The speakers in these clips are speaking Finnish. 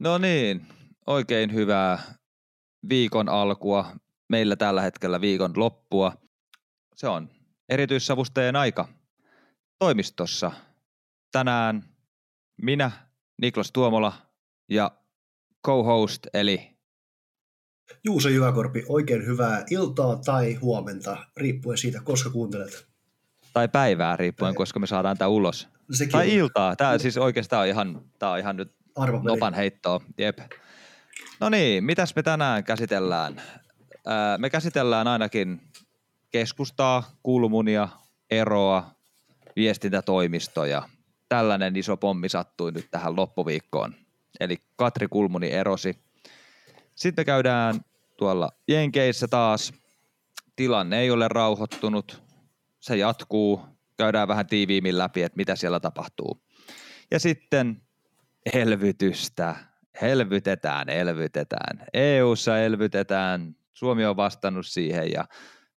No niin, oikein hyvää viikon alkua. Meillä tällä hetkellä viikon loppua. Se on erityissavustajien aika toimistossa. Tänään minä, Niklas Tuomola ja co-host eli Juuso Jyväkorpi, oikein hyvää iltaa tai huomenta, riippuen siitä, koska kuuntelet. Tai päivää riippuen, Päivä. koska me saadaan tämä ulos. Sekin tai on. iltaa. Tämä siis oikeastaan on ihan, tämä on ihan nyt Arvopeli. nopan heittoa. Jep. No niin, mitäs me tänään käsitellään? me käsitellään ainakin keskustaa, kulmunia, eroa, viestintätoimistoja. Tällainen iso pommi sattui nyt tähän loppuviikkoon. Eli Katri Kulmuni erosi. Sitten me käydään tuolla Jenkeissä taas. Tilanne ei ole rauhoittunut. Se jatkuu. Käydään vähän tiiviimmin läpi, että mitä siellä tapahtuu. Ja sitten elvytystä. Elvytetään, elvytetään. EU-ssa elvytetään. Suomi on vastannut siihen ja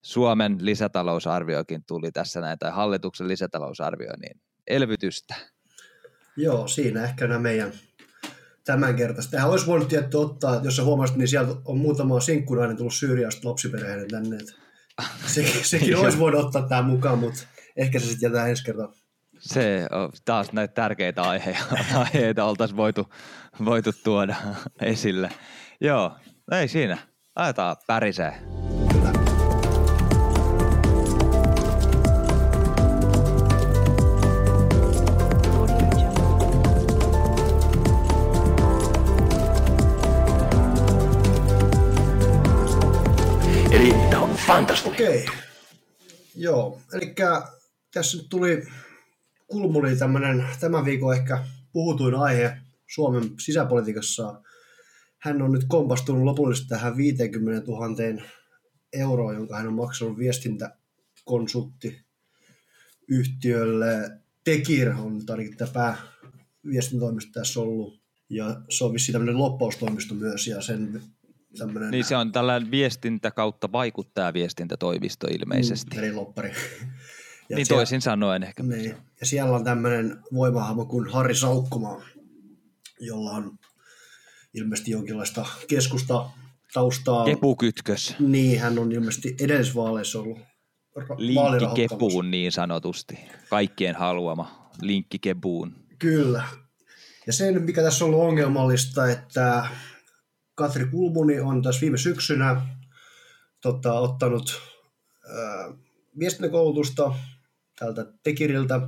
Suomen lisätalousarviokin tuli tässä näin, tai hallituksen lisätalousarvio, niin elvytystä. Joo, siinä ehkä nämä meidän tämänkertaista. Tähän olisi voinut tietty ottaa, jos sä huomasit, niin sieltä on muutama sinkkunainen tullut Syyriasta lapsiperheiden tänne. Se, sekin olisi voinut ottaa tämän mukaan, mutta ehkä se sitten jätetään ensi kertaa. Se on taas näitä tärkeitä aiheita, aiheita oltaisiin voitu, voitu tuoda esille. Joo, ei siinä. Ajetaan pärisee. Fantastinen. Okei. Okay. Joo, eli tässä nyt tuli kulmuli tämmöinen tämän viikon ehkä puhutuin aihe Suomen sisäpolitiikassa. Hän on nyt kompastunut lopullisesti tähän 50 000 euroa, jonka hän on maksanut viestintäkonsulttiyhtiölle. Tekir on ainakin tämä pääviestintätoimisto tässä ollut. Ja se on vissiin tämmöinen loppaustoimisto myös, ja sen tämmönen... Niin se on tällainen viestintä kautta vaikuttaja viestintätoimisto ilmeisesti. Mm, eli loppari. Ja niin siellä, toisin sanoen ehkä. Niin. Ja siellä on tämmöinen voimahahmo kuin Harri Saukkomaa, jolla on ilmeisesti jonkinlaista keskusta taustaa. Kepukytkös. Niin, hän on ilmeisesti edellisvaaleissa ollut Linkki kepuun niin sanotusti. Kaikkien haluama linkki kepuun. Kyllä. Ja sen, mikä tässä on ollut ongelmallista, että Katri Kulmuni on tässä viime syksynä tota, ottanut ää, viestintäkoulutusta tältä Tekiriltä,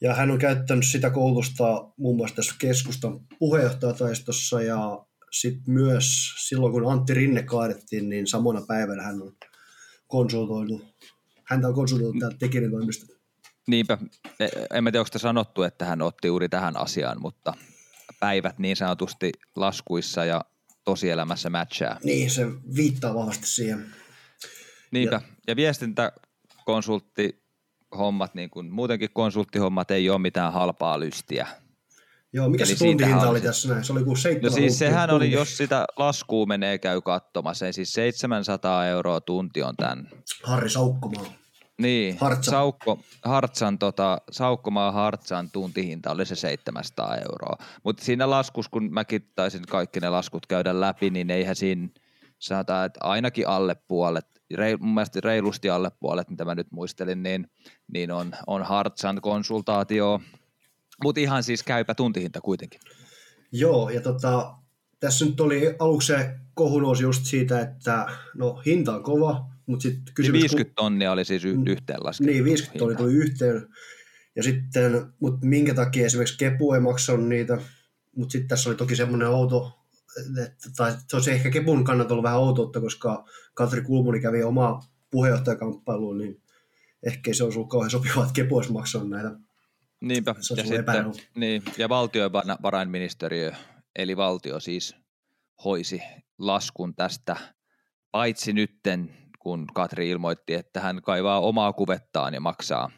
ja hän on käyttänyt sitä koulutusta muun muassa tässä keskustan puheenjohtajataistossa, ja sitten myös silloin, kun Antti Rinne kaadettiin, niin samana päivänä hän on konsultoinut, häntä on konsultoinut täältä Tekirin toimista. Niinpä, e, en mä tiedä, onko sanottu, että hän otti juuri tähän asiaan, mutta päivät niin sanotusti laskuissa ja tosielämässä matchaa. Niin, se viittaa vahvasti siihen. Niinpä, ja, ja viestintäkonsultti hommat, niin kuin muutenkin konsulttihommat ei ole mitään halpaa lystiä. Joo, mikä Eli se tuntihinta oli tässä näin? Se oli kuin 7 No siis sehän tunti. oli, jos sitä laskua menee käy katsomassa, siis 700 euroa tunti on tämän. Harri Saukkomaa. Niin, Hartsa. Saukko, Hartsan, tota, Saukkomaa Hartsan tuntihinta oli se 700 euroa. Mutta siinä laskus, kun mäkin taisin kaikki ne laskut käydä läpi, niin eihän siinä sanotaan, että ainakin alle puolet, reil, mun mielestä reilusti alle puolet, mitä mä nyt muistelin, niin, niin on, on Hartsan konsultaatio, mutta ihan siis käypä tuntihinta kuitenkin. Joo, ja tota, tässä nyt oli aluksi se just siitä, että no hinta on kova, mutta sitten niin kysymys... Niin 50 tonnia oli siis y- yhteen laskettu. Niin, 50 tonnia tuli yhteen. Ja sitten, mutta minkä takia esimerkiksi Kepu ei maksanut niitä, mutta sitten tässä oli toki semmoinen outo, tai se olisi ehkä Kepun kannalta ollut vähän outoutta, koska Katri Kulmuni kävi omaa puheenjohtajakamppailuun, niin ehkä se olisi ollut kauhean sopivaa, että Kepu olisi maksanut näitä. Niinpä, ja, sitten, niin, ja valtiovarainministeriö, eli valtio siis hoisi laskun tästä, paitsi nytten kun Katri ilmoitti, että hän kaivaa omaa kuvettaan ja maksaa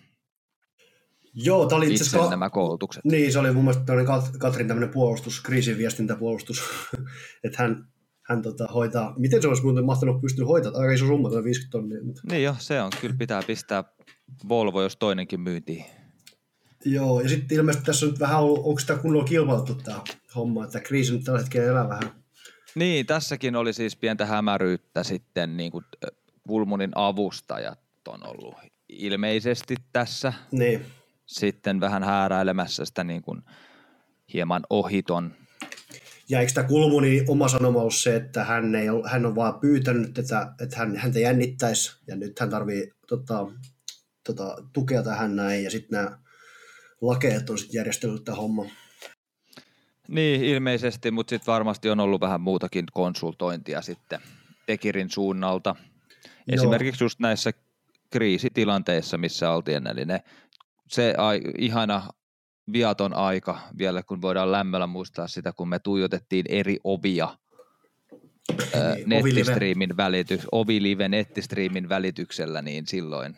Joo, tämä oli itse asiassa... nämä koulutukset. Niin, se oli mun mielestä Katrin tämmöinen puolustus, kriisinviestintäpuolustus, että hän, hän tota, hoitaa, miten se olisi muuten mahtanut pystyä hoitamaan, aika iso summa, 50 tonnia. Mutta... Niin jo, se on, kyllä pitää pistää Volvo, jos toinenkin myyntiin. Joo, ja sitten ilmeisesti tässä on nyt vähän ollut, onko sitä kunnolla kilpailtu tämä homma, että kriisi nyt tällä hetkellä elää vähän. Niin, tässäkin oli siis pientä hämäryyttä sitten niin kuin Kulmunin avustajat on ollut ilmeisesti tässä. Niin. Sitten vähän hääräilemässä sitä niin kuin hieman ohiton. Ja eikö tämä Kulmuni oma sanoma ollut se, että hän, ei, hän on vaan pyytänyt, että, että hän, häntä jännittäisi ja nyt hän tarvii tota, tota, tukea tähän näin ja sitten nämä lakeet on sitten järjestellyt tämä homma. Niin, ilmeisesti, mutta sitten varmasti on ollut vähän muutakin konsultointia sitten Tekirin suunnalta. Joo. Esimerkiksi just näissä kriisitilanteissa, missä oltiin, eli ne, se ai, ihana viaton aika vielä, kun voidaan lämmöllä muistaa sitä, kun me tuijotettiin eri ovia niin, nettistriimin välitys, Ovilive nettistriimin välityksellä, niin silloin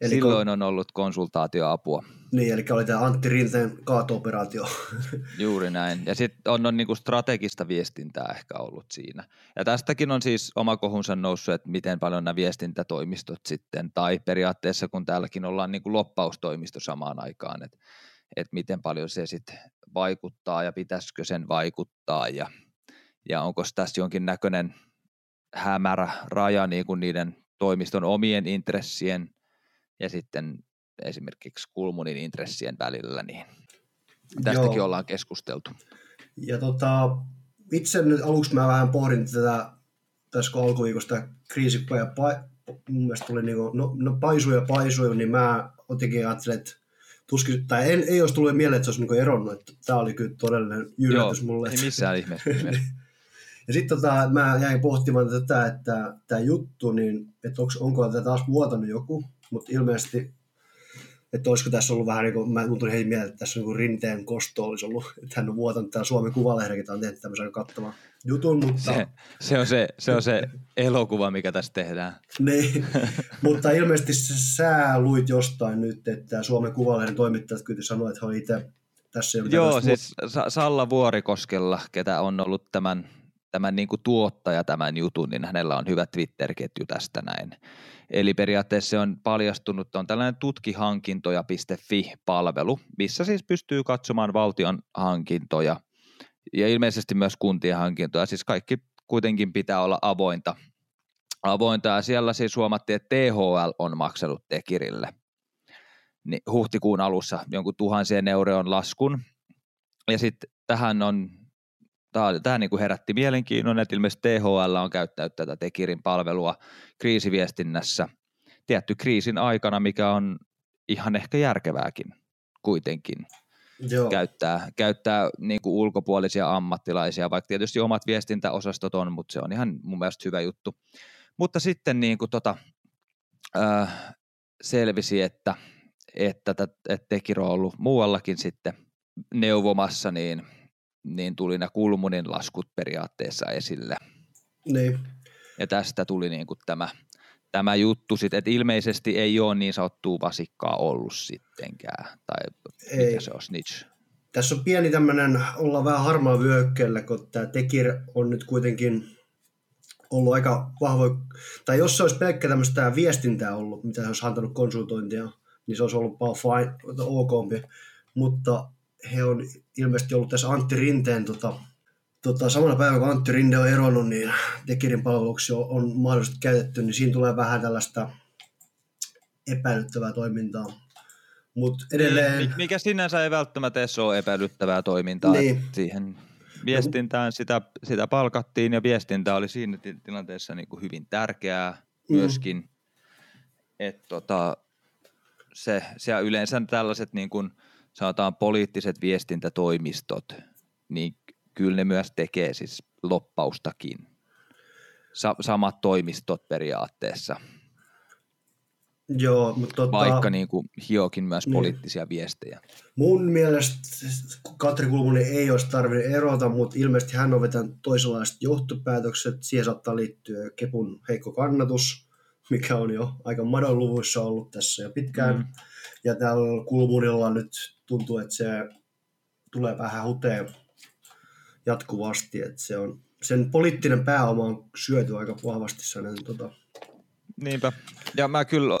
Eli Silloin kun... on ollut konsultaatioapua. Niin, eli oli tämä Antti Rinteen kaato-operaatio. Juuri näin. Ja sitten on, on niinku strategista viestintää ehkä ollut siinä. Ja tästäkin on siis oma kohunsa noussut, että miten paljon nämä viestintätoimistot sitten, tai periaatteessa kun täälläkin ollaan niinku loppaustoimisto samaan aikaan, että et miten paljon se sitten vaikuttaa ja pitäisikö sen vaikuttaa ja, ja onko tässä jonkin näköinen hämärä raja niin kuin niiden toimiston omien intressien ja sitten esimerkiksi Kulmunin intressien välillä, niin tästäkin Joo. ollaan keskusteltu. Ja tota, itse nyt aluksi mä vähän pohdin tätä, tässä kun alkuviikosta kriisipäivä pa, mun mielestä tuli niin kuin, no, no paisu ja paisu, niin mä jotenkin ajattelin, että tuskin, tai en, ei olisi tullut mieleen, että se olisi niin eronnut, että tämä oli kyllä todellinen yllätys Joo, mulle. ei missään ihmeessä. ja sitten tota, mä jäin pohtimaan tätä, että tämä juttu, niin että onko, onko tätä taas vuotanut joku, mutta ilmeisesti, että olisiko tässä ollut vähän niin kuin, mä tuli heti mieleen, että tässä on niin rinteen kosto olisi ollut, että hän on vuotanut tämä Suomen Kuvalehdekin, on tehnyt tämmöisen kattavan jutun, mutta... Se, se, on se, se on se elokuva, mikä tässä tehdään. niin, mutta ilmeisesti sä luit jostain nyt, että Suomen Kuvalehden toimittajat kyllä sanoivat, että he itse tässä ei Joo, siis Salla Vuorikoskella, ketä on ollut tämän, tämän niin kuin tuottaja tämän jutun, niin hänellä on hyvä Twitter-ketju tästä näin. Eli periaatteessa se on paljastunut, on tällainen tutkihankintoja.fi-palvelu, missä siis pystyy katsomaan valtion hankintoja ja ilmeisesti myös kuntien hankintoja. Siis kaikki kuitenkin pitää olla avointa. avointa ja siellä siis huomattiin, että THL on maksanut Tekirille niin huhtikuun alussa jonkun tuhansien euroon laskun. Ja sitten tähän on tämä, tämä niin kuin herätti mielenkiinnon, että ilmeisesti THL on käyttänyt tätä Tekirin palvelua kriisiviestinnässä tietty kriisin aikana, mikä on ihan ehkä järkevääkin kuitenkin. Joo. käyttää, käyttää niin kuin ulkopuolisia ammattilaisia, vaikka tietysti omat viestintäosastot on, mutta se on ihan mun mielestä hyvä juttu. Mutta sitten niin kuin tota, äh, selvisi, että, että, että, että Tekiro on ollut muuallakin sitten neuvomassa, niin niin tuli nämä Kulmunin laskut periaatteessa esille. Niin. Ja tästä tuli niin kuin tämä, tämä juttu sitten, että ilmeisesti ei ole niin sanottua vasikkaa ollut sittenkään, tai ei. mikä se on snitch. Tässä on pieni tämmöinen, olla vähän harmaa vyökkeellä, kun tämä Tekir on nyt kuitenkin ollut aika vahvoja, tai jos se olisi pelkkä tämmöistä viestintää ollut, mitä se olisi antanut konsultointia, niin se olisi ollut paljon fine, okompi, mutta he on ilmeisesti ollut tässä Antti Rinteen tota, tota, samana päivänä kun Antti Rinde on eronnut, niin Tekirin palveluksia on, on mahdollisesti käytetty, niin siinä tulee vähän tällaista epäilyttävää toimintaa. Mut edelleen... Niin, mikä sinänsä ei välttämättä edes ole epäilyttävää toimintaa. Niin. Siihen viestintään sitä, sitä palkattiin ja viestintä oli siinä tilanteessa niin kuin hyvin tärkeää mm. myöskin. Että tota, se, se yleensä tällaiset niin kuin – sanotaan poliittiset viestintätoimistot, niin kyllä ne myös tekee siis loppaustakin. Sa- samat toimistot periaatteessa. Joo, mutta tota, Vaikka niin kuin hiokin myös niin. poliittisia viestejä. Mun mielestä Katri Kulmunen ei olisi tarvinnut erota, mutta ilmeisesti hän on vetänyt toisenlaiset johtopäätökset. Siihen saattaa liittyä Kepun heikko kannatus, mikä on jo aika madonluvuissa ollut tässä jo pitkään. Mm. Ja täällä Kulmunilla nyt tuntuu, että se tulee vähän huteen jatkuvasti, että se on, sen poliittinen pääoma on syöty aika vahvasti sellainen, tota... Niinpä. Ja mä kyllä,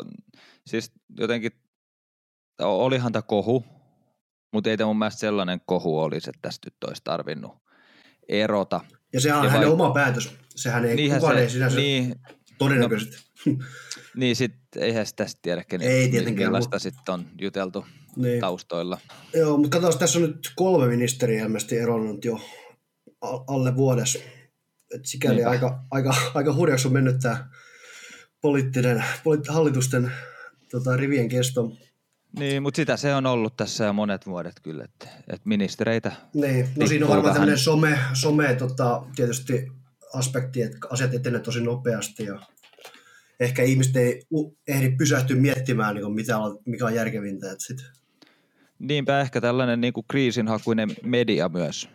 siis jotenkin, olihan tämä kohu, Mutta ei tämä mun mielestä sellainen kohu olisi, että tästä nyt olisi tarvinnut erota. Ja sehän on ja hänen vai... oma päätös. Sehän ei, Niinhän kukaan se, ei sinänsä niin, todennäköisesti. No, niin, sitten eihän sitä tästä tiedä, kenen, ei tietenkään, millaista mutta... sitten on juteltu niin. taustoilla. Joo, mutta katsotaan, tässä on nyt kolme ministeriä ilmeisesti eronnut jo alle vuodessa. Et sikäli Niinpä. aika, aika, aika hurjaksi on mennyt tämä poliittinen, poliitt- hallitusten tota, rivien kesto. Niin, mutta sitä se on ollut tässä jo monet vuodet kyllä, että, että ministereitä... Niin, no siinä on varmaan tämmöinen some, some tota, tietysti aspekti, että asiat etenee tosi nopeasti ja ehkä ihmiset ei ehdi pysähtyä miettimään, niin mitä on, mikä on järkevintä. Että sit. Niinpä ehkä tällainen niin kuin kriisinhakuinen media myös.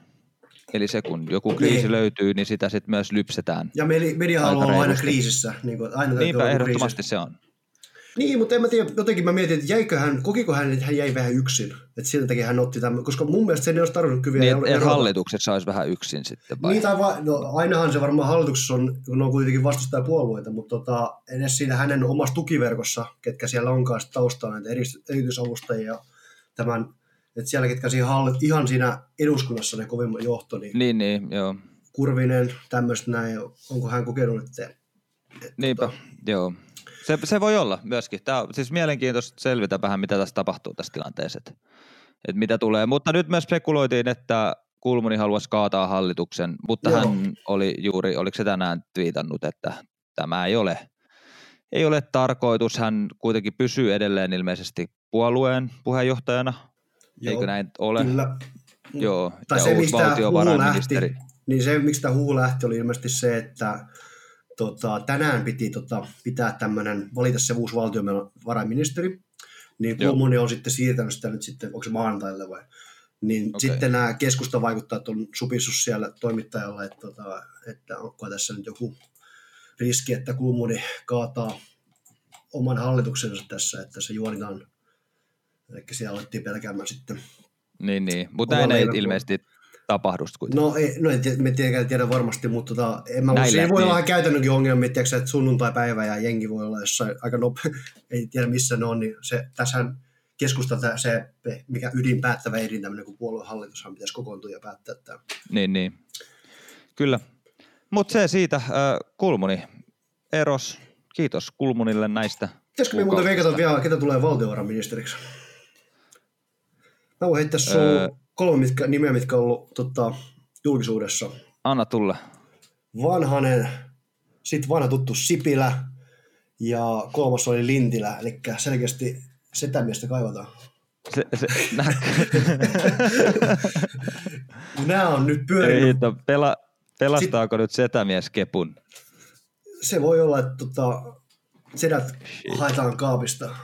Eli se, kun joku kriisi niin. löytyy, niin sitä sitten myös lypsetään. Ja media haluaa olla aina kriisissä. Niin kuin, aina Niinpä ehdottomasti kriisissä. se on. Niin, mutta en mä tiedä, jotenkin mä mietin, että jäikö hän, kokiko hän, että hän jäi vähän yksin. Että siltä takia hän otti tämän, koska mun mielestä se ei olisi tarvinnut kyllä niin, että hallituksessa olisi vähän yksin sitten vai? Niin, tai va, no, ainahan se varmaan hallituksessa on, kun on kuitenkin vastustajapuolueita, mutta tota, edes siinä hänen omassa tukiverkossa, ketkä siellä onkaan taustalla näitä erityisavustajia, tämän, että siellä ketkä siinä hallit, ihan siinä eduskunnassa ne kovimman johto, niin, niin, niin joo. Kurvinen, tämmöistä näin, onko hän kokenut, että... että Niinpä, tota, joo. Se, se voi olla myöskin. Tämä on siis mielenkiintoista selvitä vähän, mitä tässä tapahtuu tässä tilanteessa, että, että mitä tulee. Mutta nyt myös spekuloitiin, että Kulmuni haluaisi kaataa hallituksen, mutta Joo. hän oli juuri, oliko se tänään twiitannut, että tämä ei ole, ei ole tarkoitus. Hän kuitenkin pysyy edelleen ilmeisesti puolueen puheenjohtajana, Joo, eikö näin ole? Kyllä. Joo, tai ja se, uusi valtiovarainministeri. Lähti, niin se, miksi tämä huu lähti, oli ilmeisesti se, että tota, tänään piti tota, pitää tämmöinen, valita se uusi valtiovarainministeri, niin Kulmuni on sitten siirtänyt sitä nyt sitten, onko se maanantaille vai? Niin okay. sitten nämä keskustavaikuttajat on supissus siellä toimittajalla, että, tota, että onko tässä nyt joku riski, että Kulmuni kaataa oman hallituksensa tässä, että se juonitaan, eli siellä alettiin pelkäämään sitten. Niin, niin. mutta näin ei ilmeisesti tapahdu kuitenkin. No, ei, no en tiedä, me tietenkään tiedä varmasti, mutta tota, en mä se voi niin. olla käytännönkin ongelmia, että sunnuntai-päivä ja jengi voi olla jossain aika nopea, ei tiedä missä ne on, niin se, tässähän keskusta se, mikä ydin päättävä eri tämmöinen kuin puoluehallitushan pitäisi kokoontua ja päättää tämä. Niin, niin. Kyllä. Mutta se siitä, äh, Kulmuni, Eros, kiitos Kulmunille näistä. Pitäisikö me muuten veikata vielä, ketä tulee valtiovarainministeriksi? Mä voin heittää sun öö, kolme mitkä, nimeä, mitkä on ollut tota, julkisuudessa. Anna tulla. Vanhanen, sitten vanha tuttu Sipilä ja kolmas oli Lintilä, eli selkeästi setämiestä kaivataan. Se, se, Nämä on nyt pyörinyt. Ei, pela, pelastaako Sit, nyt setämies kepun? Se voi olla, että tota, sedät haetaan kaapista.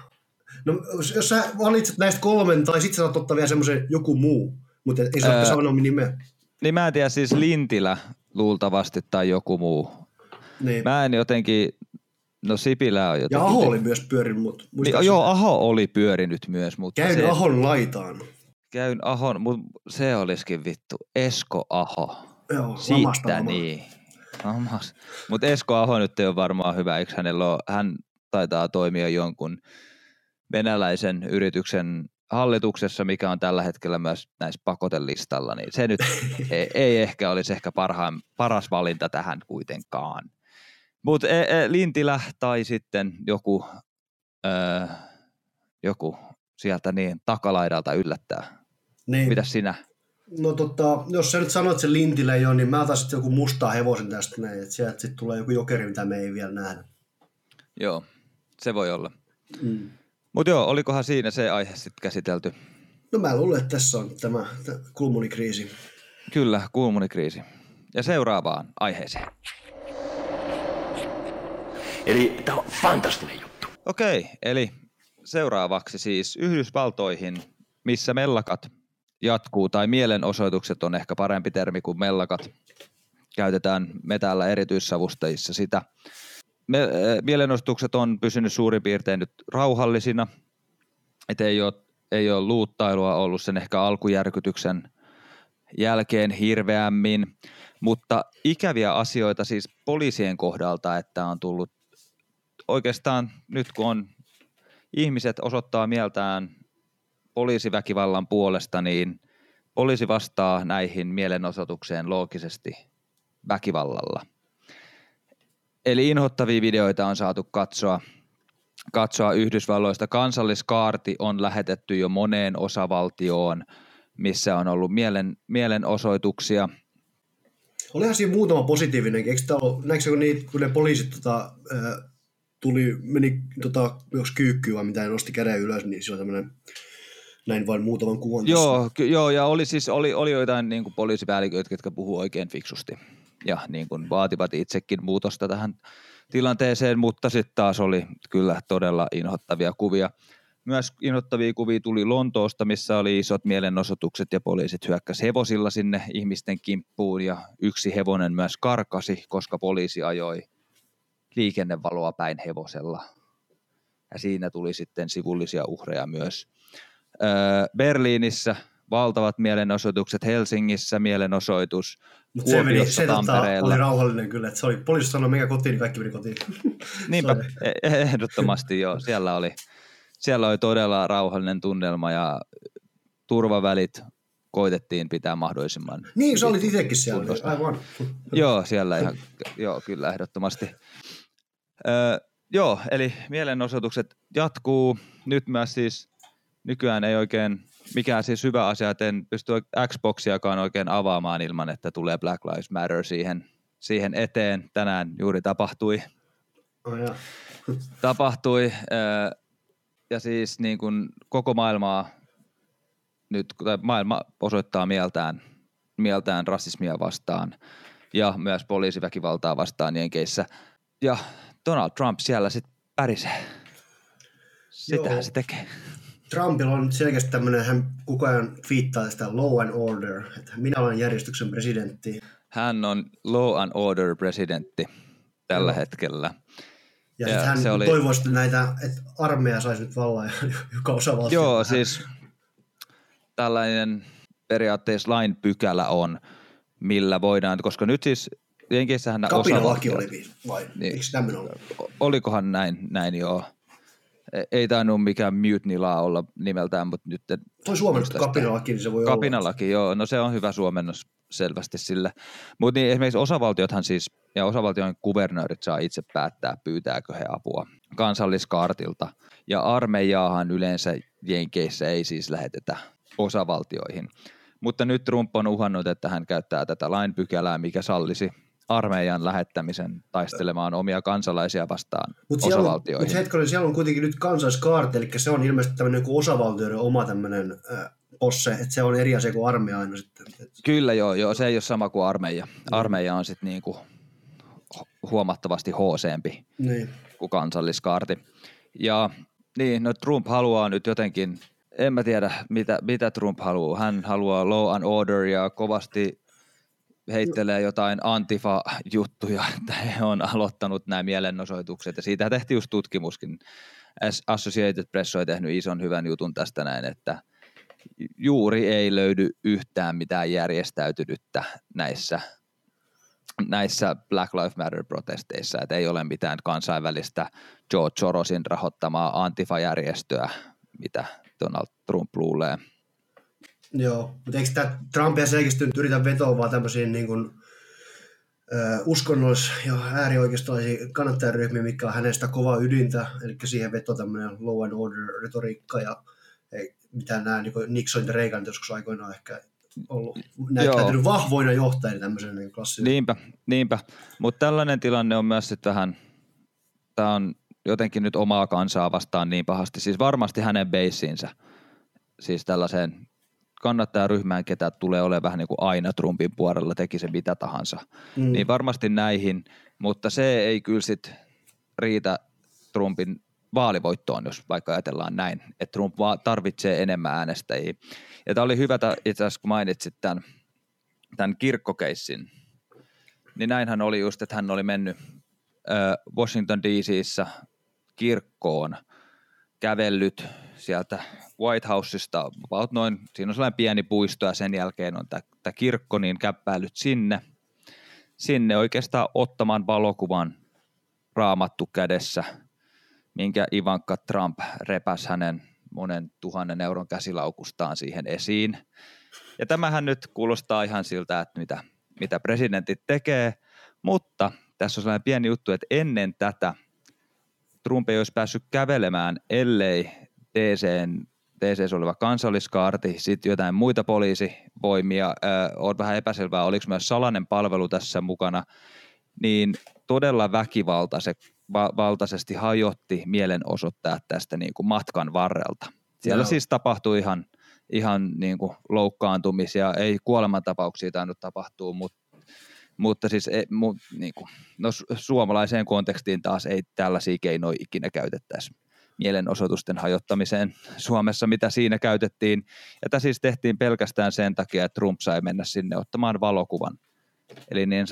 No, jos sä valitset näistä kolmen, tai sitten sä saat ottaa vielä semmoisen joku muu. Mutta ei saa öö, sanoa nimeä. Niin mä en tiedä, siis Lintilä luultavasti tai joku muu. Niin. Mä en jotenkin, no Sipilä on jotenkin. Ja Aho oli myös pyörinyt, mutta niin, Joo, Aho oli pyörinyt myös. Mutta Käyn se, Ahon laitaan. Käyn Ahon, mutta se olisikin vittu, Esko Aho. Joo, Siitä niin. Mutta Esko Aho nyt ei ole varmaan hyvä, eikö hänellä ole, hän taitaa toimia jonkun venäläisen yrityksen hallituksessa, mikä on tällä hetkellä myös näissä pakotelistalla, niin se nyt ei, ei ehkä olisi ehkä parhaan, paras valinta tähän kuitenkaan. Mutta e, e, Lintilä tai sitten joku, ö, joku sieltä niin takalaidalta yllättää. Niin. Mitäs sinä? No tota, jos sä nyt sanoit sen Lintilä jo, niin mä otan sitten joku mustaa hevosen tästä näin, että sieltä sitten tulee joku jokeri, mitä me ei vielä nähdä. Joo, se voi olla. Mm. Mutta joo, olikohan siinä se aihe sitten käsitelty? No mä luulen, että tässä on tämä, tämä kulmunikriisi. Kyllä, kulmunikriisi. Ja seuraavaan aiheeseen. Eli tämä on fantastinen juttu. Okei, eli seuraavaksi siis Yhdysvaltoihin, missä mellakat jatkuu, tai mielenosoitukset on ehkä parempi termi kuin mellakat. Käytetään me täällä erityissavustajissa sitä. Me, äh, mielenosoitukset on pysynyt suurin piirtein nyt rauhallisina, että ei ole, ei ole luuttailua ollut sen ehkä alkujärkytyksen jälkeen hirveämmin, mutta ikäviä asioita siis poliisien kohdalta, että on tullut oikeastaan nyt kun on ihmiset osoittaa mieltään poliisiväkivallan puolesta, niin poliisi vastaa näihin mielenosoitukseen loogisesti väkivallalla. Eli inhottavia videoita on saatu katsoa, katsoa Yhdysvalloista. Kansalliskaarti on lähetetty jo moneen osavaltioon, missä on ollut mielen, mielenosoituksia. Olihan siinä muutama positiivinen. Eikö tämä näikö kun, niitä, kun ne poliisit tota, tuli, meni tota, jos kyykkyä vai mitä, nosti käden ylös, niin se on tämmöinen näin vain muutaman kuvan Joo, ky- joo ja oli siis oli, oli joitain niin kuin poliisipäälliköitä, jotka puhuu oikein fiksusti ja niin kuin vaativat itsekin muutosta tähän tilanteeseen, mutta sitten taas oli kyllä todella inhottavia kuvia. Myös inhottavia kuvia tuli Lontoosta, missä oli isot mielenosoitukset ja poliisit hyökkäsi hevosilla sinne ihmisten kimppuun ja yksi hevonen myös karkasi, koska poliisi ajoi liikennevaloa päin hevosella. Ja siinä tuli sitten sivullisia uhreja myös. Berliinissä valtavat mielenosoitukset, Helsingissä mielenosoitus, Mutta se, meni, se tota, oli rauhallinen kyllä, että se oli, poliisi sanoi, mikä kotiin, niin kaikki meni kotiin. Niinpä, e- ehdottomasti joo, siellä oli, siellä oli todella rauhallinen tunnelma ja turvavälit koitettiin pitää mahdollisimman. Niin, se oli itsekin siellä, kunnosta. aivan. joo, siellä ihan, joo, kyllä ehdottomasti. Öö, joo, eli mielenosoitukset jatkuu. Nyt myös siis nykyään ei oikein mikään siis hyvä asia, että en pysty Xboxiakaan oikein avaamaan ilman, että tulee Black Lives Matter siihen, siihen eteen. Tänään juuri tapahtui. Oh, tapahtui. Ja siis niin kuin koko maailmaa nyt, maailma osoittaa mieltään, mieltään rasismia vastaan ja myös poliisiväkivaltaa vastaan Jenkeissä. Ja Donald Trump siellä sitten pärisee. Sitähän Joo. se tekee. Trumpilla on selkeästi tämmöinen, hän koko ajan viittaa tästä law and order, että minä olen järjestyksen presidentti. Hän on law and order presidentti tällä Joo. hetkellä. Ja, ja hän se oli... toivoisi näitä, että armeija saisi nyt vallan joka osavaltio. Joo, siis tällainen periaatteessa lain pykälä on, millä voidaan, koska nyt siis Jenkissähän Kapinalaki oli vai? Niin, Eikö tämmöinen ollut? Olikohan näin, näin joo. Ei tainnut mikään mutiny olla nimeltään, mutta nyt... Toi suomennettu kapinalaki, niin se voi kapinalaki, olla. joo. No se on hyvä suomennos selvästi sille. Mutta niin esimerkiksi osavaltiothan siis, ja osavaltion kuvernöörit saa itse päättää, pyytääkö he apua kansalliskaartilta. Ja armeijaahan yleensä Jenkeissä ei siis lähetetä osavaltioihin. Mutta nyt Trump on uhannut, että hän käyttää tätä lainpykälää, mikä sallisi armeijan lähettämisen taistelemaan omia kansalaisia vastaan mut osavaltioihin. Mutta hetkinen, siellä on kuitenkin nyt kansalliskaarti, eli se on ilmeisesti tämmöinen kuin osavaltioiden oma tämmöinen äh, posse, että se on eri asia kuin armeija aina sitten. Kyllä joo, joo, se ei ole sama kuin armeija. Armeija on sitten niinku huomattavasti hooseempi niin. kuin kansalliskaarti. Ja niin, no Trump haluaa nyt jotenkin, en mä tiedä mitä, mitä Trump haluaa. Hän haluaa law and order ja kovasti heittelee jotain antifa-juttuja, että he on aloittanut nämä mielenosoitukset. Ja siitä tehtiin just tutkimuskin. Associated Press on tehnyt ison hyvän jutun tästä näin, että juuri ei löydy yhtään mitään järjestäytynyttä näissä, näissä Black Lives Matter-protesteissa, että ei ole mitään kansainvälistä George Sorosin rahoittamaa antifa-järjestöä, mitä Donald Trump luulee – Joo, mutta eikö tämä Trumpia selkeästi nyt yritä vetoa vaan tämmöisiin niin kuin, ö, uskonnollis- ja äärioikeistolaisia kannattajaryhmiä, mikä on hänestä kova ydintä, eli siihen veto tämmöinen law and order retoriikka ja ei, mitä nämä niin Nixon ja Reagan joskus aikoinaan ehkä ollut näyttäytynyt Joo. vahvoina johtajina tämmöisen niin klassisen. Niinpä, niinpä. mutta tällainen tilanne on myös sitten vähän, tämä on jotenkin nyt omaa kansaa vastaan niin pahasti, siis varmasti hänen beissiinsä, siis tällaiseen kannattajaryhmään, ketä tulee olemaan vähän niin kuin aina Trumpin puolella, teki se mitä tahansa. Mm. Niin varmasti näihin, mutta se ei kyllä sit riitä Trumpin vaalivoittoon, jos vaikka ajatellaan näin, että Trump tarvitsee enemmän äänestäjiä. Ja tämä oli hyvä itse asiassa, kun mainitsit tämän, tämän kirkkokeissin, niin näinhän oli just, että hän oli mennyt Washington DCissä kirkkoon, kävellyt sieltä White Houseista about noin, siinä on sellainen pieni puisto ja sen jälkeen on tämä kirkko, niin käppäilyt sinne, sinne oikeastaan ottamaan valokuvan raamattu kädessä, minkä Ivanka Trump repäs hänen monen tuhannen euron käsilaukustaan siihen esiin. Ja tämähän nyt kuulostaa ihan siltä, että mitä, mitä presidentit tekee, mutta tässä on sellainen pieni juttu, että ennen tätä Trump ei olisi päässyt kävelemään, ellei DCn TCS oleva kansalliskaarti, sitten jotain muita poliisivoimia, äh, on vähän epäselvää, oliko myös salainen palvelu tässä mukana, niin todella väkivaltaisesti hajotti mielenosoittajat tästä niin kuin matkan varrelta. Siellä Joo. siis tapahtui ihan, ihan niin kuin loukkaantumisia, ei kuolemantapauksia tainnut tapahtua, mutta mutta siis e, mu, niin kuin, no, suomalaiseen kontekstiin taas ei tällaisia keinoja ikinä käytettäisi mielenosoitusten hajottamiseen Suomessa, mitä siinä käytettiin. Ja tämä siis tehtiin pelkästään sen takia, että Trump sai mennä sinne ottamaan valokuvan. Eli niin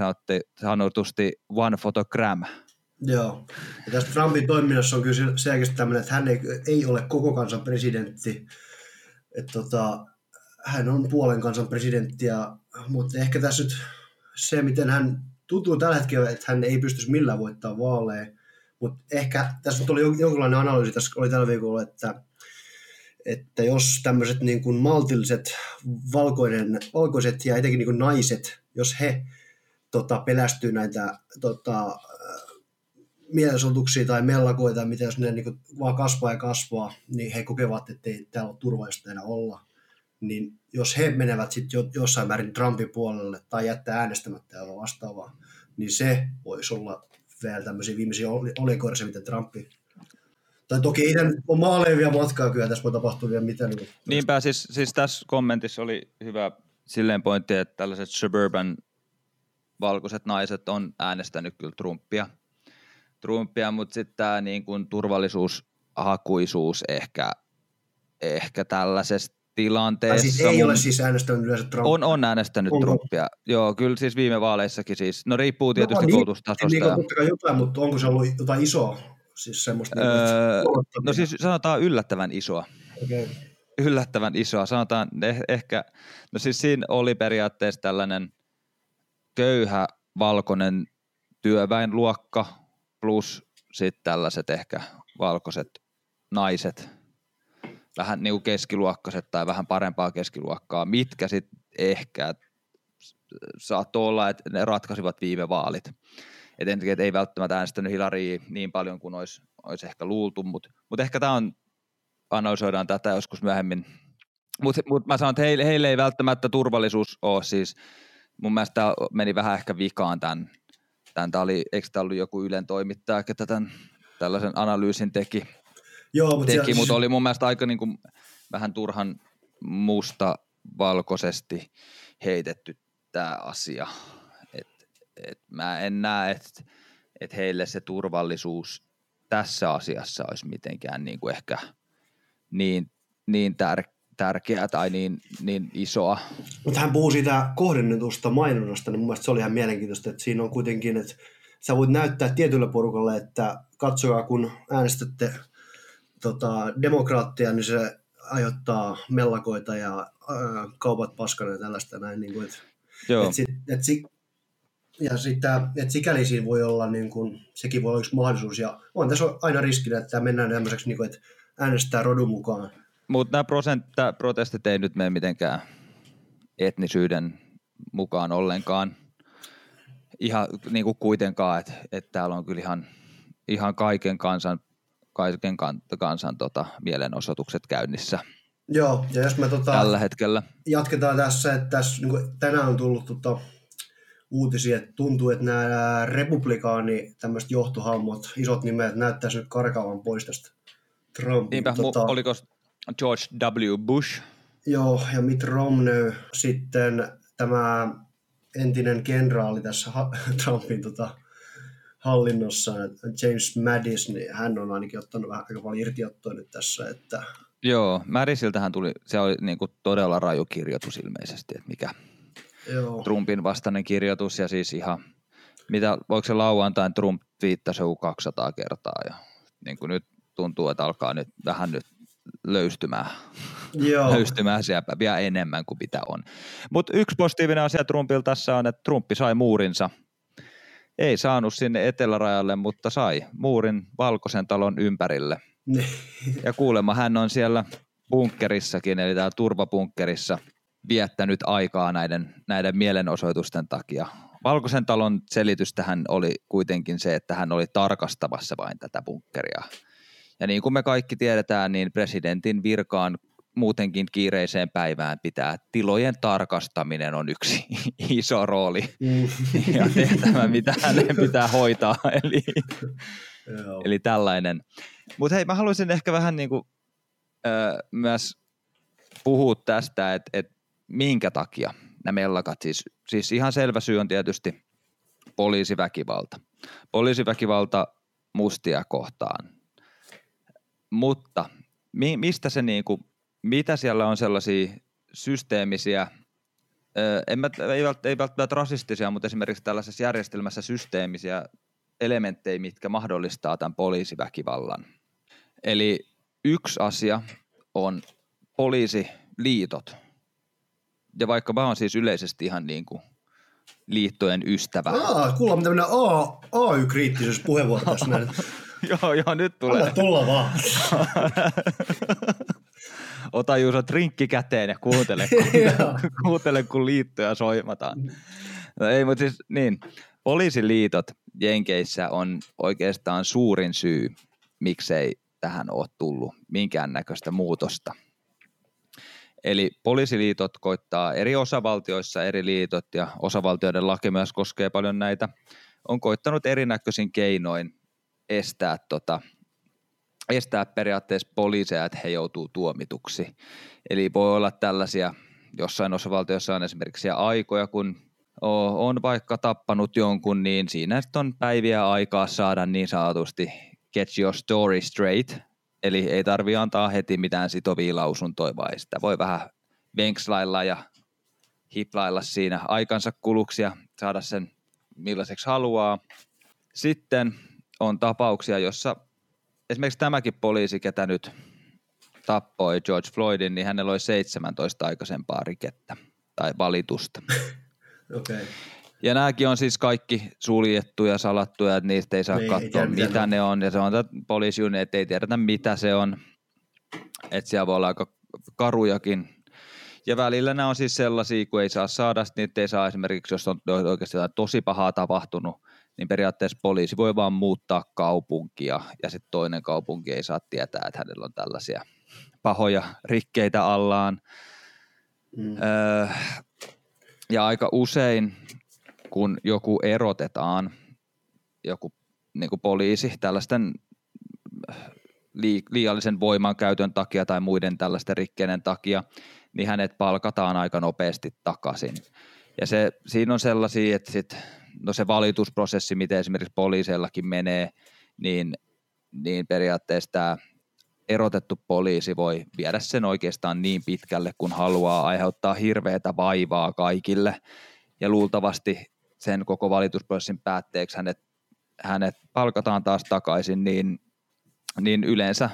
sanotusti one photogram. Joo. Ja tästä Trumpin toiminnassa on kyllä selkeästi tämmöinen, että hän ei, ei ole koko kansan presidentti. Että tota, hän on puolen kansan presidentti, ja, mutta ehkä tässä nyt se, miten hän tuntuu tällä hetkellä, että hän ei pystyisi millään voittaa vaaleja, mutta ehkä tässä tuli jonkinlainen analyysi, tässä oli tällä viikolla, että, että jos tämmöiset niin kuin maltilliset valkoinen, valkoiset ja etenkin niin kuin naiset, jos he tota, pelästyy näitä tota, mielenosoituksia tai mellakoita, mitä jos ne niin kuin, vaan kasvaa ja kasvaa, niin he kokevat, että ei täällä ole turvallista enää olla. Niin jos he menevät sitten jossain määrin Trumpin puolelle tai jättää äänestämättä ja vastaavaa, niin se voisi olla vielä tämmöisiä viimeisiä olikorsia, miten Trumpi tai toki ei ole maalevia matkaa kyllä, tässä voi tapahtua vielä mitä. Niin Niinpä, siis, siis tässä kommentissa oli hyvä silleen pointti, että tällaiset suburban valkoiset naiset on äänestänyt kyllä Trumpia, Trumpia mutta sitten tämä niin kuin turvallisuushakuisuus ehkä, ehkä tällaisesta tilanteessa. Tai siis ei ole siis äänestänyt yleensä Trumpia. On, on äänestänyt onko? Trumpia. Joo, kyllä siis viime vaaleissakin siis. No riippuu no, tietysti no, niin, koulutustasosta. Niin, niin totta kai jotain, mutta onko se ollut jotain isoa? Siis semmoista niinku, öö, no siis sanotaan yllättävän isoa. Okay. Yllättävän isoa. Sanotaan eh, ehkä, no siis siinä oli periaatteessa tällainen köyhä valkoinen työväenluokka plus sitten tällaiset ehkä valkoiset naiset – vähän niin kuin keskiluokkaiset tai vähän parempaa keskiluokkaa, mitkä sitten ehkä saattoi olla, että ne ratkaisivat viime vaalit. Et et ei välttämättä äänestänyt Hilaria niin paljon kuin olisi, olisi ehkä luultu, mutta mut ehkä tämä on, analysoidaan tätä joskus myöhemmin. Mutta mut mä sanon, että heille, heille ei välttämättä turvallisuus ole siis, mun mielestä tämä meni vähän ehkä vikaan tämän, tämän tämä oli, eikö tämä ollut joku Ylen toimittaja, että tämän tällaisen analyysin teki, Joo, mutta teki, mutta oli mun mielestä aika niin kuin, vähän turhan musta valkoisesti heitetty tämä asia. Et, et mä en näe, että et heille se turvallisuus tässä asiassa olisi mitenkään niin kuin ehkä niin, niin tär, tärkeää tai niin, niin isoa. Mutta hän puhuu siitä kohdennetusta mainonnasta, niin mun mielestä se oli ihan mielenkiintoista, että siinä on kuitenkin, että sä voit näyttää tietylle porukalle, että katsokaa kun äänestätte tota, demokraattia, niin se aiheuttaa mellakoita ja äh, kaupat paskana ja tällaista näin. Niin kuin, et, Joo. Et sit, et si, ja sitä, et sikäli siinä voi olla, niin kuin, sekin voi olla yksi mahdollisuus. Ja on tässä aina riskinä, että mennään tämmöiseksi, niin kuin, että äänestää rodun mukaan. Mutta nämä prosent, protestit ei nyt mene mitenkään etnisyyden mukaan ollenkaan. Ihan niin kuin kuitenkaan, että, että täällä on kyllä ihan, ihan kaiken kansan kaiken kansan tota, mielenosoitukset käynnissä. Joo, ja jos me tota, tällä hetkellä. jatketaan tässä, että tässä, niin kuin, tänään on tullut tota, uutisia, että tuntuu, että nämä republikaani tämmöiset johtohahmot, isot nimet, näyttäisi nyt karkaavan pois tästä Trumpin. Niinpä, tota, oliko George W. Bush? Joo, ja Mitt Romney, sitten tämä entinen kenraali tässä Trumpin tota, hallinnossa, James Madis, niin hän on ainakin ottanut vähän aika paljon irtiottoa nyt tässä, että Joo, Madisiltähän tuli, se oli niin kuin todella raju kirjoitus ilmeisesti, että mikä Joo. Trumpin vastainen kirjoitus ja siis ihan, mitä, voiko se lauantain Trump viittasi joku 200 kertaa ja niin kuin nyt tuntuu, että alkaa nyt vähän nyt löystymään, Joo. löystymään sieltä vielä enemmän kuin mitä on. Mutta yksi positiivinen asia Trumpilta tässä on, että Trumpi sai muurinsa – ei saanut sinne etelärajalle, mutta sai muurin valkoisen talon ympärille. ja kuulemma hän on siellä bunkkerissakin, eli täällä turvabunkkerissa viettänyt aikaa näiden, näiden mielenosoitusten takia. Valkoisen talon selitys tähän oli kuitenkin se, että hän oli tarkastamassa vain tätä bunkkeria. Ja niin kuin me kaikki tiedetään, niin presidentin virkaan muutenkin kiireiseen päivään pitää tilojen tarkastaminen on yksi iso rooli mm. ja tehtävä, mitä hänen pitää hoitaa. Eli, eli tällainen. Mutta hei, mä haluaisin ehkä vähän niin kuin, ö, myös puhua tästä, että et minkä takia nämä mellakat, siis, siis ihan selvä syy on tietysti poliisiväkivalta. Poliisiväkivalta mustia kohtaan. Mutta mi, mistä se niin kuin mitä siellä on sellaisia systeemisiä, en mä, ei, ei välttämättä rasistisia, mutta esimerkiksi tällaisessa järjestelmässä systeemisiä elementtejä, mitkä mahdollistaa tämän poliisiväkivallan. Eli yksi asia on poliisiliitot. Ja vaikka mä oon siis yleisesti ihan niin kuin liittojen ystävä. Aa, kuullaan tämmöinen AY-kriittisyys puheenvuoro tässä näin. joo, joo, nyt tulee. Anna tulla vaan. ota Juuso trinkki käteen ja kuuntele, kun, kuuntele, kun liittoja soimataan. No ei, mutta siis niin, poliisiliitot Jenkeissä on oikeastaan suurin syy, miksei tähän ole tullut minkäännäköistä muutosta. Eli poliisiliitot koittaa eri osavaltioissa eri liitot ja osavaltioiden laki myös koskee paljon näitä, on koittanut erinäköisin keinoin estää tota, estää periaatteessa poliiseja, että he joutuu tuomituksi. Eli voi olla tällaisia, jossain osavaltiossa on esimerkiksi aikoja, kun on vaikka tappanut jonkun, niin siinä on päiviä aikaa saada niin sanotusti get your story straight, eli ei tarvi antaa heti mitään sitovia lausuntoja, vai sitä voi vähän venkslailla ja hiplailla siinä aikansa kuluksia, saada sen millaiseksi haluaa. Sitten on tapauksia, jossa esimerkiksi tämäkin poliisi, ketä nyt tappoi George Floydin, niin hänellä oli 17 aikaisempaa rikettä tai valitusta. okay. Ja nämäkin on siis kaikki suljettuja, salattuja, että niistä ei saa ei, katsoa, ei mitä ne. ne on. Ja se on poliisi, että ei tiedetä, mitä se on. Että siellä voi olla aika karujakin. Ja välillä nämä on siis sellaisia, kun ei saa saada, niitä ei saa esimerkiksi, jos on oikeasti jotain tosi pahaa tapahtunut, niin periaatteessa poliisi voi vaan muuttaa kaupunkia ja sitten toinen kaupunki ei saa tietää, että hänellä on tällaisia pahoja rikkeitä allaan. Mm. Öö, ja aika usein, kun joku erotetaan, joku niin kuin poliisi tällaisten liiallisen voimankäytön takia tai muiden tällaisten rikkeiden takia, niin hänet palkataan aika nopeasti takaisin. Ja se, siinä on sellaisia, että sit no se valitusprosessi, miten esimerkiksi poliiseillakin menee, niin, niin periaatteessa tämä erotettu poliisi voi viedä sen oikeastaan niin pitkälle, kun haluaa aiheuttaa hirveätä vaivaa kaikille. Ja luultavasti sen koko valitusprosessin päätteeksi hänet, hänet palkataan taas takaisin, niin, niin yleensä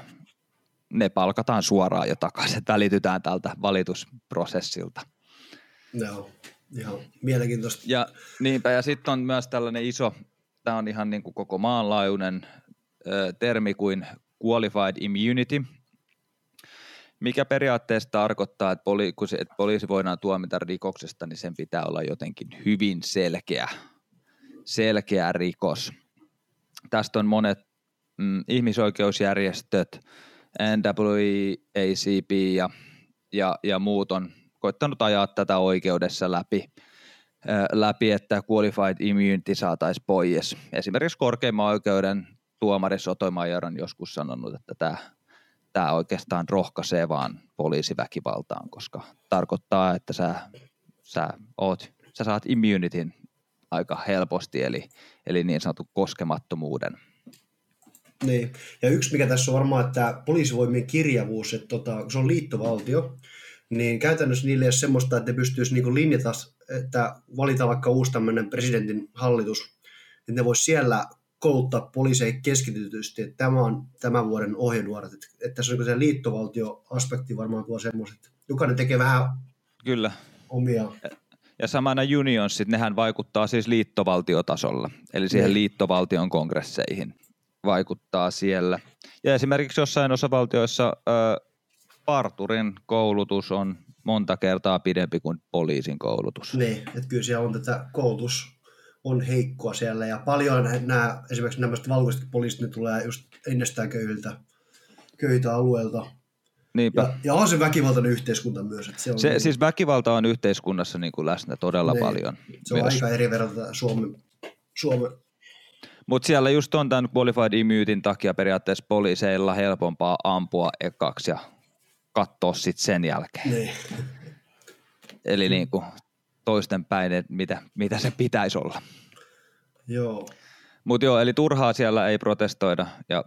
ne palkataan suoraan jo takaisin, välitytään tältä valitusprosessilta. No. Ihan mielenkiintoista. Ja niinpä, ja sitten on myös tällainen iso, tämä on ihan niin kuin koko maanlaajuinen ö, termi kuin qualified immunity, mikä periaatteessa tarkoittaa, että, poli, kun se, että poliisi voidaan tuomita rikoksesta, niin sen pitää olla jotenkin hyvin selkeä, selkeä rikos. Tästä on monet mm, ihmisoikeusjärjestöt, NAACP ja, ja, ja muut on koittanut ajaa tätä oikeudessa läpi, läpi että qualified immunity saataisiin pois. Esimerkiksi korkeimman oikeuden tuomari Sotomayor on joskus sanonut, että tämä, tämä oikeastaan rohkaisee vaan poliisiväkivaltaan, koska tarkoittaa, että sä, sä, oot, sä saat immunityn aika helposti, eli, eli niin sanotun koskemattomuuden. Niin, ja yksi mikä tässä on varmaan, että poliisivoimien kirjavuus, että tota, kun se on liittovaltio, niin käytännössä niille ei ole semmoista, että ne pystyisi niin linjata, että valitaan vaikka uusi tämmöinen presidentin hallitus, että ne voisi siellä kouluttaa poliiseja keskitytysti, että tämä on tämän vuoden ohjenuorat, että, että tässä on niin se liittovaltioaspekti varmaan tuo semmoiset, että jokainen tekee vähän Kyllä. omia ja samana unionsit, nehän vaikuttaa siis liittovaltiotasolla, eli siihen niin. liittovaltion kongresseihin. vaikuttaa siellä. Ja esimerkiksi jossain osavaltioissa ö, parturin koulutus on monta kertaa pidempi kuin poliisin koulutus. Niin, että kyllä siellä on tätä koulutus on heikkoa siellä ja paljon nämä, esimerkiksi nämä valkoiset poliisit, ne tulee just ennestään köyhiltä, köyhiltä alueelta. Niinpä. Ja, ja on se väkivaltainen yhteiskunta myös. Että se on se, niin, siis väkivalta on yhteiskunnassa niin kuin läsnä todella niin, paljon. Se on myös. aika eri verran Suomen, Suomen mutta siellä just on tämän qualified immunityn takia periaatteessa poliiseilla helpompaa ampua ekaksi ja katsoa sitten sen jälkeen. Niin. Eli niin kuin toisten päin, että mitä, mitä se pitäisi olla. Joo. Mutta joo, eli turhaa siellä ei protestoida ja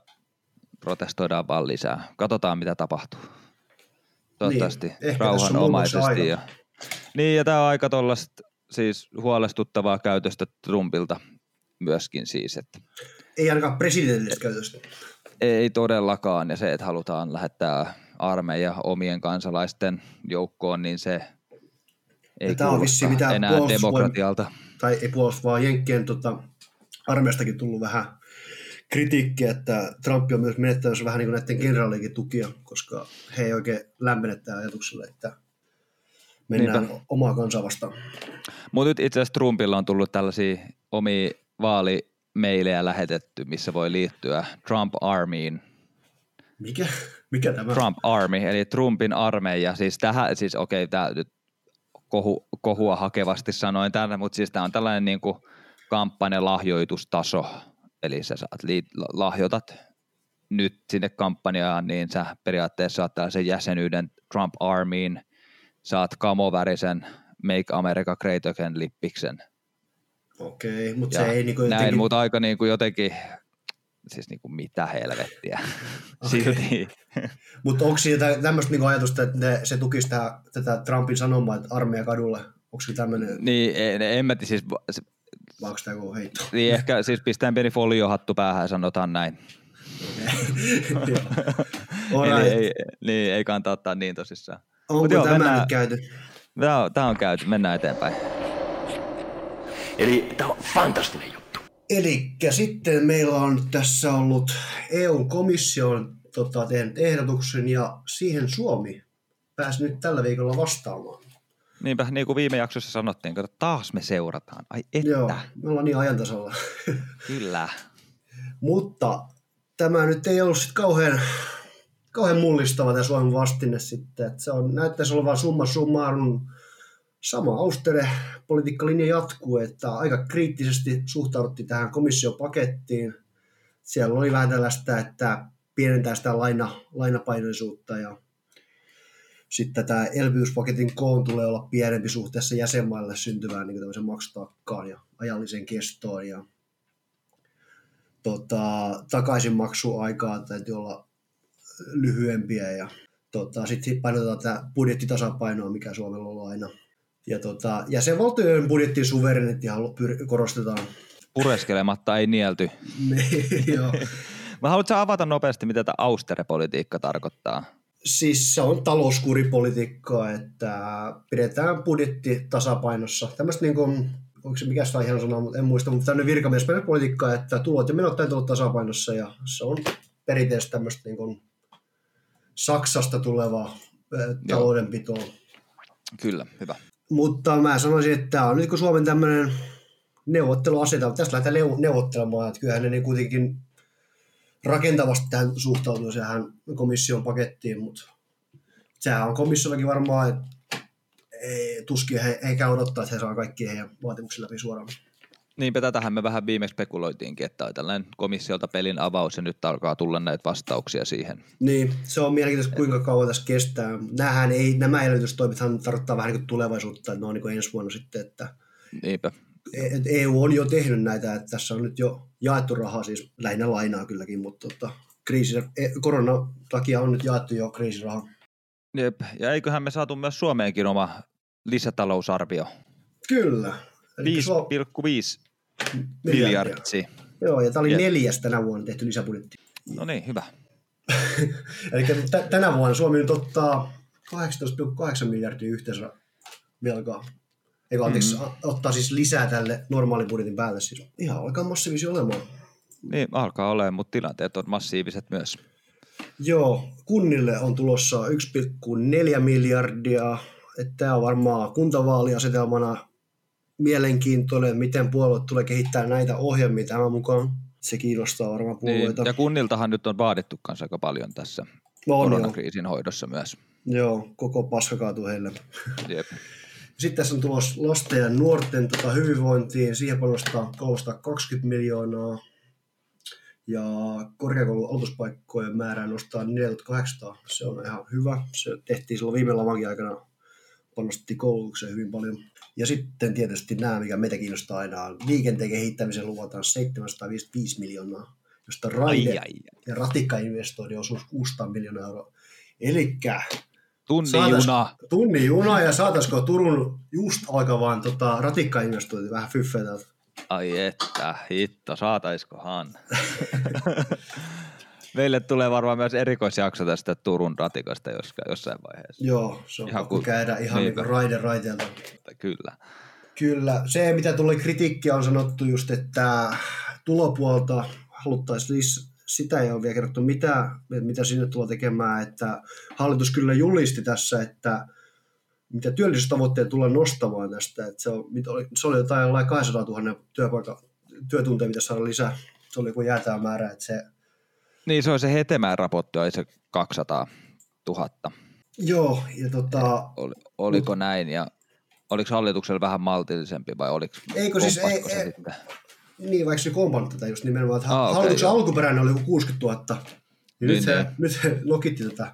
protestoidaan vaan lisää. Katsotaan, mitä tapahtuu. Toivottavasti niin, rauhanomaisesti. Ja, niin, ja tämä on aika tuollaista siis huolestuttavaa käytöstä Trumpilta myöskin siis. Että ei ainakaan presidentillistä käytöstä. Ei todellakaan, ja se, että halutaan lähettää armeija omien kansalaisten joukkoon, niin se ei Tämä on vissi mitään enää demokratialta. Tai ei puolusta, vaan Jenkkien tota, armeijastakin tullut vähän kritiikkiä, että Trump on myös menettänyt vähän niin kuin näiden generaalikin tukia, koska he ei oikein lämmene ajatukselle, että mennään Niinpä. omaa kansaa vastaan. Mutta nyt itse asiassa Trumpilla on tullut tällaisia omia vaalimeilejä lähetetty, missä voi liittyä Trump Armyin. Mikä? Mikä tämä? Trump Army, eli Trumpin armeija. Siis tähän, siis okei, okay, tämä nyt kohu, kohua hakevasti sanoin tänne, mutta siis tämä on tällainen niin kuin kampanjalahjoitustaso, eli sä saat li, lahjoitat nyt sinne kampanjaan, niin sä periaatteessa saat tällaisen jäsenyyden Trump Armyin, saat kamovärisen Make America Great Again lippiksen. Okei, mutta se ei niin kuin jotenkin... Näin, mutta aika niin kuin jotenkin siis niin kuin mitä helvettiä. Silti. Mutta onko siinä tämmöistä niin ajatusta, että ne, se tukisi tätä, tätä Trumpin sanomaa, että armeija kadulle? Onko se tämmöinen? Niin, en, en mä siis... Vai onko tämä joku heitto? Niin, ehkä siis pistään pieni foliohattu päähän ja sanotaan näin. Eli ei, niin, ei kannata ottaa niin tosissaan. Onko tämä nyt käyty? Tämä on, tämä on käyty, mennään eteenpäin. Eli tämä on fantastinen juttu. Eli sitten meillä on tässä ollut EU-komission tota, tehnyt ehdotuksen ja siihen Suomi pääsi nyt tällä viikolla vastaamaan. Niinpä, niin kuin viime jaksossa sanottiin, että taas me seurataan. Ai että. Joo, me ollaan niin ajantasalla. Kyllä. Mutta tämä nyt ei ollut sitten kauhean, kauhean mullistava tämä Suomen vastinne sitten. Että se on, näyttäisi olevan summa summarum sama austere politiikkalinja jatkuu, että aika kriittisesti suhtauduttiin tähän komissiopakettiin. Siellä oli vähän tällaista, että pienentää sitä laina, lainapainoisuutta ja sitten tämä elvytyspaketin koon tulee olla pienempi suhteessa jäsenmaille syntyvään niin tämmöisen maksutakkaan ja ajalliseen kestoon ja tota, takaisinmaksuaikaa täytyy olla lyhyempiä ja tota, sitten painotetaan tätä budjettitasapainoa, mikä Suomella on aina ja tota, jäsenvaltioiden budjettin suvereniteettia korostetaan. Pureskelematta ei nielty. niin, joo. Mä haluatko avata nopeasti, mitä tämä austere-politiikka tarkoittaa? Siis se on talouskuripolitiikkaa, että pidetään budjetti tasapainossa. Tämmöistä niin kuin, onko se mikä sitä ihan mutta en muista, mutta tämmöinen virkamiespolitiikka, että tulot ja menot täytyy olla tasapainossa ja se on perinteisesti tämmöistä niin kuin Saksasta tulevaa taloudenpitoa. Kyllä, hyvä. Mutta mä sanoisin, että tämä on nyt kun Suomen tämmöinen neuvotteluaseta, tässä lähdetään neuvottelemaan, että kyllähän ne niin kuitenkin rakentavasti tähän suhtautuu tähän komission pakettiin, mutta sehän on komissiollakin varmaan, että ei, tuskin he, käy odottaa, että he saa kaikki heidän vaatimuksia läpi suoraan. Niinpä tätähän me vähän viimeksi spekuloitiinkin, että on tällainen komissiolta pelin avaus ja nyt alkaa tulla näitä vastauksia siihen. Niin, se on mielenkiintoista kuinka kauan tässä kestää. Nämähän ei, nämä elvytystoimithan tarkoittaa vähän niin kuin tulevaisuutta, että ne on niin kuin ensi vuonna sitten, että Niinpä. Et EU on jo tehnyt näitä, että tässä on nyt jo jaettu rahaa, siis lähinnä lainaa kylläkin, mutta tota, kriisi, e, korona takia on nyt jaettu jo kriisiraha. Jep, ja eiköhän me saatu myös Suomeenkin oma lisätalousarvio. Kyllä, 5,5 miljardia. Joo, ja tämä oli neljäs tänä vuonna tehty lisäbudjetti. No niin, hyvä. Eli t- tänä vuonna Suomi nyt ottaa 18,8 miljardia yhteensä velkaa. Eikö anteeksi, mm-hmm. ottaa siis lisää tälle normaalin budjetin päälle. Siis ihan alkaa massiivisia olemaan. Niin, alkaa olemaan, mutta tilanteet on massiiviset myös. Joo, kunnille on tulossa 1,4 miljardia. Tämä on varmaan kuntavaaliasetelmana mielenkiintoinen, miten puolue tulee kehittää näitä ohjelmia tämän mukaan. Se kiinnostaa varmaan niin, puolueita. Niin, ja kunniltahan nyt on vaadittu kanssa aika paljon tässä no, koronakriisin jo. hoidossa myös. Joo, koko paska kaatuu heille. Jep. Sitten tässä on tulos lasten ja nuorten tota, hyvinvointiin. Siihen panostaa 320 miljoonaa. Ja korkeakoulun aloituspaikkojen määrää nostaa 4800. Se on ihan hyvä. Se tehtiin silloin viime lamankin aikana. Panostettiin koulutukseen hyvin paljon. Ja sitten tietysti nämä, mikä meitä kiinnostaa aina, on liikenteen kehittämisen luvataan 755 miljoonaa, josta raide ai, ai, ai. ja ratikkainvestoinnin osuus 600 miljoonaa euroa. Eli Tunnin juna. Tunnin juna ja saataisiko Turun just alkavaan tota, ratikkainvestointi vähän fyffeä täältä. Ai että, hitto, saataiskohan. Meille tulee varmaan myös erikoisjakso tästä Turun ratikasta jossain vaiheessa. Joo, se on ihan kun käydä ihan niin, niin raide raiteelta. Kyllä. Kyllä. Se, mitä tuli kritiikkiä, on sanottu just, että tulopuolta haluttaisiin lisää sitä ei ole vielä kerrottu, mitä, mitä sinne tulee tekemään. Että hallitus kyllä julisti tässä, että mitä työllisyystavoitteet tulee nostamaan tästä. Että se, on, se oli jotain 200 000 työpaikka, työtunteja, mitä saada lisää. Se oli joku jäätää määrä. Että se... Niin, se on se Hetemään raportti, oli se 200 000. Joo, ja tota... Oli, oliko näin, ja oliko hallituksella vähän maltillisempi vai oliko Eikö siis, ei, ei, niin, vaikka se kompannut tätä just nimenomaan, että ah, okay, hallituksen joo. alkuperäinen oli 60 000, niin, niin nyt, se, niin. nyt se lokitti tätä.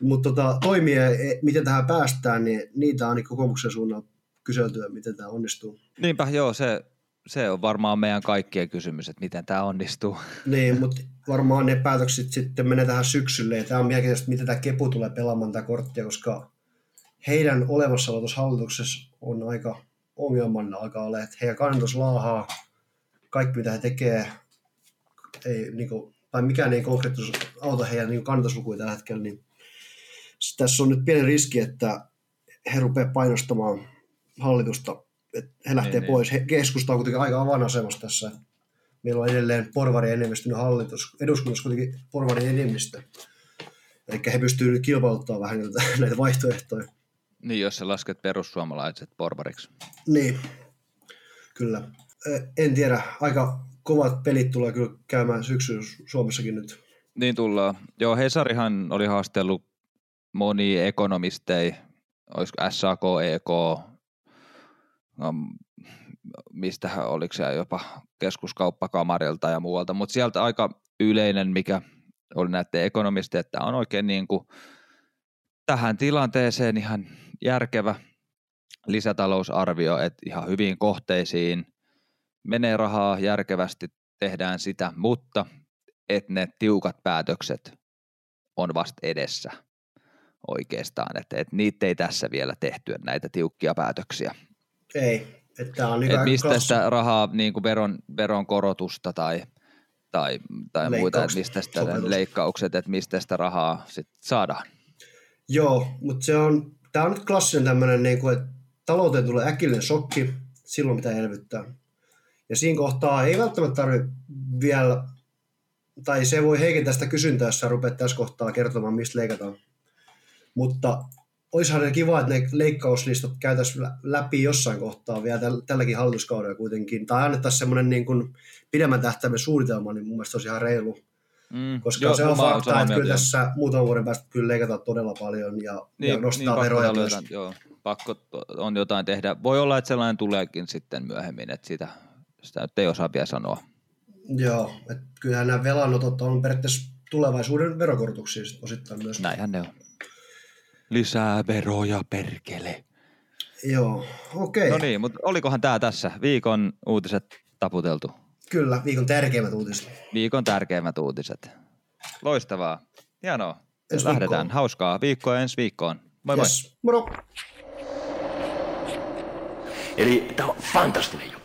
Mutta tota, toimia, e, miten tähän päästään, niin niitä on niin kokoomuksen suunnalla kyselty, miten tämä onnistuu. Niinpä, joo, se, se on varmaan meidän kaikkien kysymys, että miten tämä onnistuu. Niin, mutta varmaan ne päätökset sitten menee tähän syksylle, ja tämä on mielenkiintoista, miten tämä Kepu tulee pelaamaan tätä korttia, koska heidän olemassaolo tuossa hallituksessa on aika ongelmana alkaa olla, että heidän kannatus laahaa, kaikki mitä he tekee, ei, niin kuin, tai mikään ei konkreettisesti auta heidän niin kannatuslukuja tällä hetkellä, niin tässä on nyt pieni riski, että he rupeavat painostamaan hallitusta, että he lähtee niin, niin. pois. He, keskusta on kuitenkin aika avainasemassa tässä. Meillä on edelleen porvari enemmistöinen hallitus, eduskunnassa kuitenkin porvari enemmistö. Eli he pystyvät nyt kilpailuttamaan vähän näitä, näitä vaihtoehtoja. Niin, jos sä lasket perussuomalaiset porvariksi. Niin, kyllä en tiedä, aika kovat pelit tulee kyllä käymään syksyllä Suomessakin nyt. Niin tullaan. Joo, Hesarihan oli haastellut moni ekonomistei, olisiko SAK, EK, no, mistä oliko se jopa keskuskauppakamarilta ja muualta, mutta sieltä aika yleinen, mikä oli näiden ekonomisteja, että on oikein niin kuin tähän tilanteeseen ihan järkevä lisätalousarvio, että ihan hyviin kohteisiin – menee rahaa järkevästi, tehdään sitä, mutta että ne tiukat päätökset on vasta edessä oikeastaan, että, että niitä ei tässä vielä tehty, näitä tiukkia päätöksiä. Ei, että on että mistä sitä rahaa, niin kuin veron, veron korotusta tai, tai, tai muita, että mistä sitä sopetus. leikkaukset, että mistä sitä rahaa sit saadaan. Joo, mutta se on, tämä on nyt klassinen tämmöinen, niin kuin, että talouteen tulee äkillinen shokki, silloin mitä elvyttää. Ja siinä kohtaa ei välttämättä tarvitse vielä, tai se voi heikentää sitä kysyntää, jos sä rupeat tässä kohtaa kertomaan, mistä leikataan. Mutta olisihan se kiva, että ne leikkauslistat käytäisiin läpi jossain kohtaa vielä tälläkin hallituskaudella kuitenkin. Tai annettaisiin semmoinen niin kuin pidemmän tähtäimen suunnitelma, niin mun mielestä olisi ihan reilu. Mm, Koska joo, se on fakta, että kyllä tässä muutaman vuoden päästä kyllä leikataan todella paljon ja, niin, ja nostaa niin, veroja myös. Joo, pakko on jotain tehdä. Voi olla, että sellainen tuleekin sitten myöhemmin, että sitä sitä nyt ei osaa vielä sanoa. Joo, että kyllähän nämä velanotot on periaatteessa tulevaisuuden verokorotuksia osittain myös. Näinhän ne on. Lisää veroja, perkele. Joo, okei. Okay. No niin, mutta olikohan tämä tässä viikon uutiset taputeltu? Kyllä, viikon tärkeimmät uutiset. Viikon tärkeimmät uutiset. Loistavaa. Hienoa. Ensi Lähdetään. Viikkoon. Hauskaa viikkoa ensi viikkoon. Moi yes. moi. Moro. Eli tämä on fantastinen juttu.